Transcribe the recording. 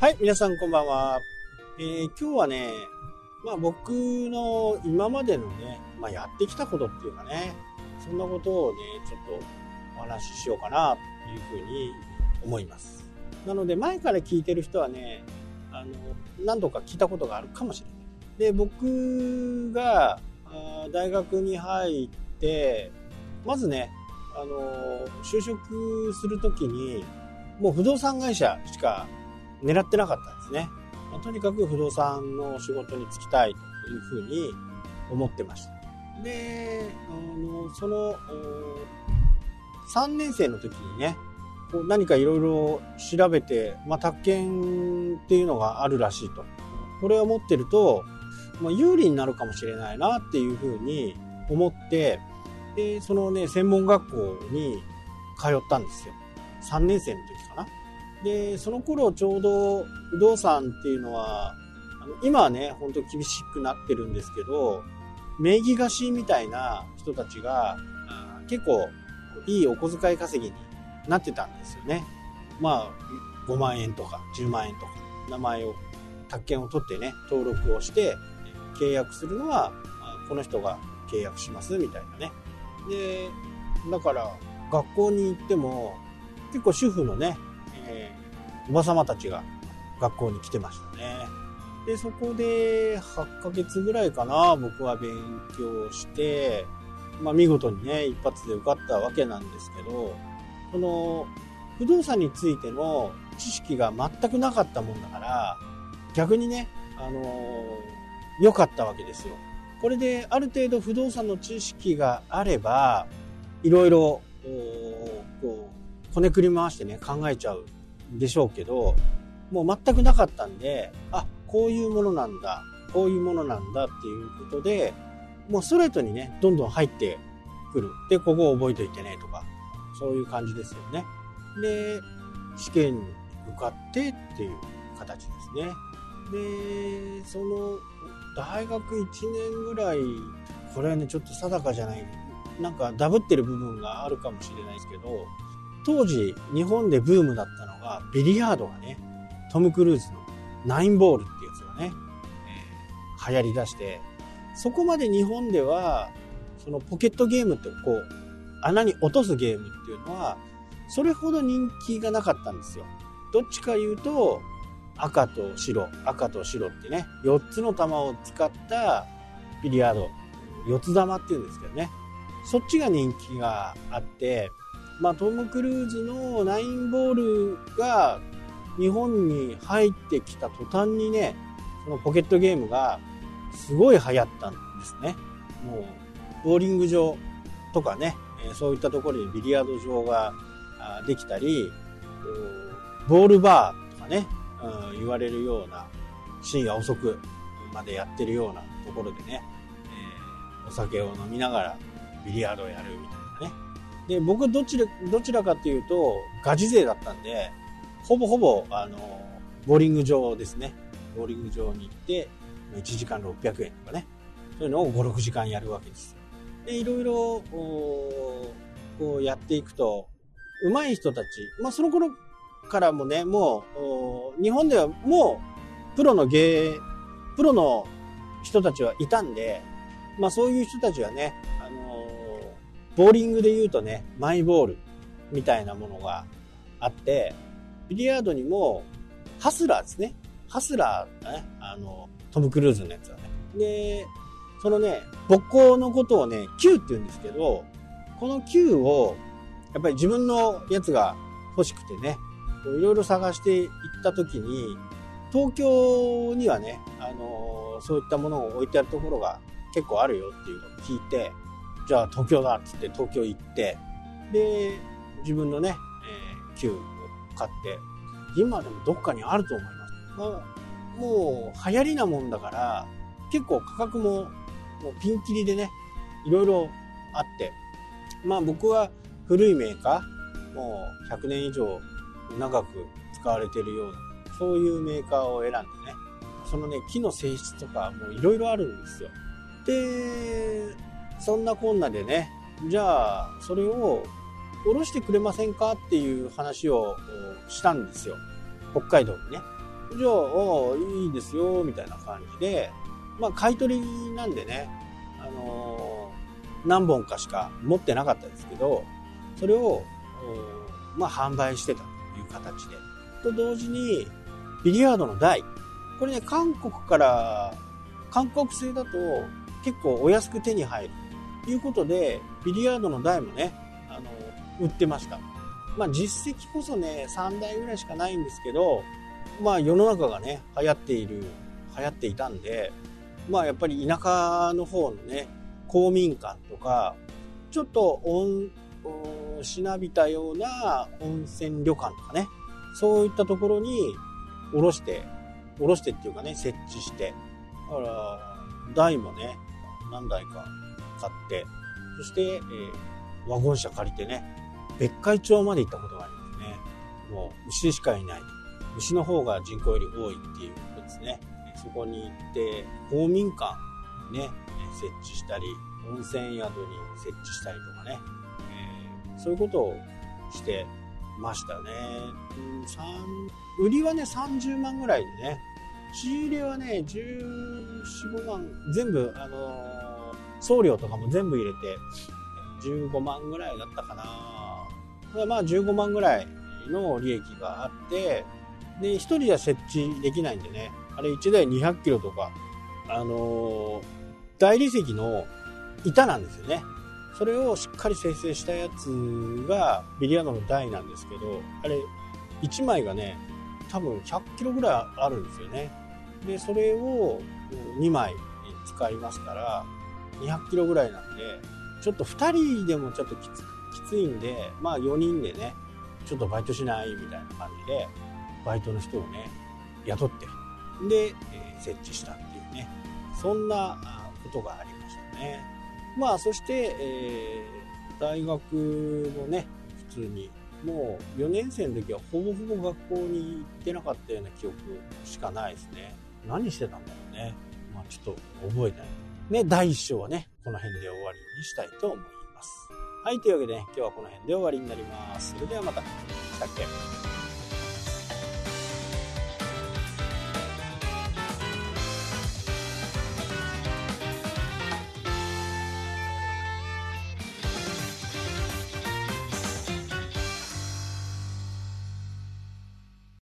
はい、皆さんこんばんは。えー今日はね、まあ僕の今までのね、まあやってきたことっていうかね、そんなことをね、ちょっとお話ししようかなというふうに思います。なので前から聞いてる人はね、あの、何度か聞いたことがあるかもしれない。で、僕が大学に入って、まずね、あの、就職するときに、もう不動産会社しか狙ってなかったんですね。まとにかく不動産の仕事に就きたいというふうに思ってました。で、あの、その、3年生の時にね、こう何かいろいろ調べて、まあ、宅建っていうのがあるらしいと。これを持ってると、まあ、有利になるかもしれないなっていうふうに思って、で、そのね、専門学校に通ったんですよ。3年生の時かな。で、その頃ちょうど不動産っていうのは、あの今はね、本当厳しくなってるんですけど、名義貸しみたいな人たちが、結構いいお小遣い稼ぎになってたんですよね。まあ、5万円とか10万円とか、名前を、宅建を取ってね、登録をして、契約するのは、この人が契約しますみたいなね。で、だから、学校に行っても、結構主婦のね、えーおば様たちが学校に来てましたね。で、そこで8ヶ月ぐらいかな、僕は勉強して、まあ見事にね、一発で受かったわけなんですけど、その、不動産についての知識が全くなかったもんだから、逆にね、あのー良かったわけですよ。これである程度不動産の知識があれば、いろいろ、こう、こねくり回してね、考えちゃうでしょうけど、もう全くなかったんで、あ、こういうものなんだ、こういうものなんだっていうことで、もうストレートにね、どんどん入ってくる。で、ここを覚えといてね、とか、そういう感じですよね。で、試験に受かってっていう形ですね。で、その、大学1年ぐらい、これはね、ちょっと定かじゃない。なんかダブってる部分があるかもしれないですけど、当時日本でブームだったのがビリヤードがねトム・クルーズのナインボールっていうやつがね、えー流行り出してそこまで日本ではそのポケットゲームってこう穴に落とすゲームっていうのはそれほど人気がなかったんですよ。どっちか言うと赤と白赤と白ってね4つの玉を使ったビリヤード四つ玉っていうんですけどね。そっちが人気があってまあ、トム・クルーズのナインボールが日本に入ってきた途端にね、そのポケットゲームがすごい流行ったんですね。もう、ボーリング場とかね、そういったところにビリヤード場ができたり、ボールバーとかね、うん言われるような深夜遅くまでやってるようなところでね、えーお酒を飲みながらビリヤードをやるみたいな。で、僕どちら、どちらかっていうと、ガチ勢だったんで、ほぼほぼ、あの、ボーリング場ですね。ボーリング場に行って、1時間600円とかね。そういうのを5、6時間やるわけですよ。で、いろいろ、こうやっていくと、上手い人たち、まあその頃からもね、もう、日本ではもう、プロの芸、プロの人たちはいたんで、まあそういう人たちはね、ボーリングで言うとね、マイボールみたいなものがあって、ビリヤードにも、ハスラーですね。ハスラーだね。あの、トム・クルーズのやつはね。で、そのね、勃興のことをね、Q って言うんですけど、この Q を、やっぱり自分のやつが欲しくてね、いろいろ探していったときに、東京にはね、あのそういったものを置いてあるところが結構あるよっていうのを聞いて、じゃあ東京だっつって東京行って、で、自分のね、えー、球を買って、今でもどっかにあると思います。まあ、もう流行りなもんだから、結構価格ももうピンキリでね、いろいろあって、まあ僕は古いメーカー、もう100年以上長く使われてるような、そういうメーカーを選んでね、そのね、木の性質とかもういろいろあるんですよ。で、そんなこんなでね、じゃあ、それを下ろしてくれませんかっていう話をしたんですよ。北海道にね。じゃあ、いいですよ、みたいな感じで、まあ、買い取りなんでね、あのー、何本かしか持ってなかったですけど、それを、まあ、販売してたという形で。と同時に、ビリヤードの台。これね、韓国から、韓国製だと結構お安く手に入る。いうことで、ビリヤードの台もね、あの、売ってました。まあ実績こそね、3台ぐらいしかないんですけど、まあ世の中がね、流行っている、流行っていたんで、まあやっぱり田舎の方のね、公民館とか、ちょっと温、しなびたような温泉旅館とかね、そういったところに下ろして、下ろしてっていうかね、設置して、だから、台もね、何台か買って、そして、えー、ワゴン車借りてね、別海町まで行ったことがありますね。もう牛しかいない。牛の方が人口より多いっていうことですね。そこに行って、公民館にね、設置したり、温泉宿に設置したりとかね、えー、そういうことをしてましたね。うん売りはね、30万ぐらいでね、仕入れはね、14、15万、全部、あのー、送料とかも全部入れて、15万ぐらいだったかな。まあ15万ぐらいの利益があって、で、1人じゃ設置できないんでね、あれ1台200キロとか、あのー、大理石の板なんですよね。それをしっかり生成したやつがビリヤードの台なんですけど、あれ1枚がね、多分100キロぐらいあるんですよね。で、それを2枚使いますから、200キロぐらいなんで、ちょっと2人でもちょっときつきついんで、まあ4人でね、ちょっとバイトしないみたいな感じで、バイトの人をね、雇って、で、えー、設置したっていうね、そんなことがありましたね。まあ、そして、えー、大学もね、普通にもう4年生の時はほぼほぼ学校に行ってなかったような記憶しかないですね。何してたんだろうね。まあちょっと覚えてない。ね、第1章はね、この辺で終わりにしたいと思います。はい、というわけで、ね、今日はこの辺で終わりになります。それではまた。したっけ？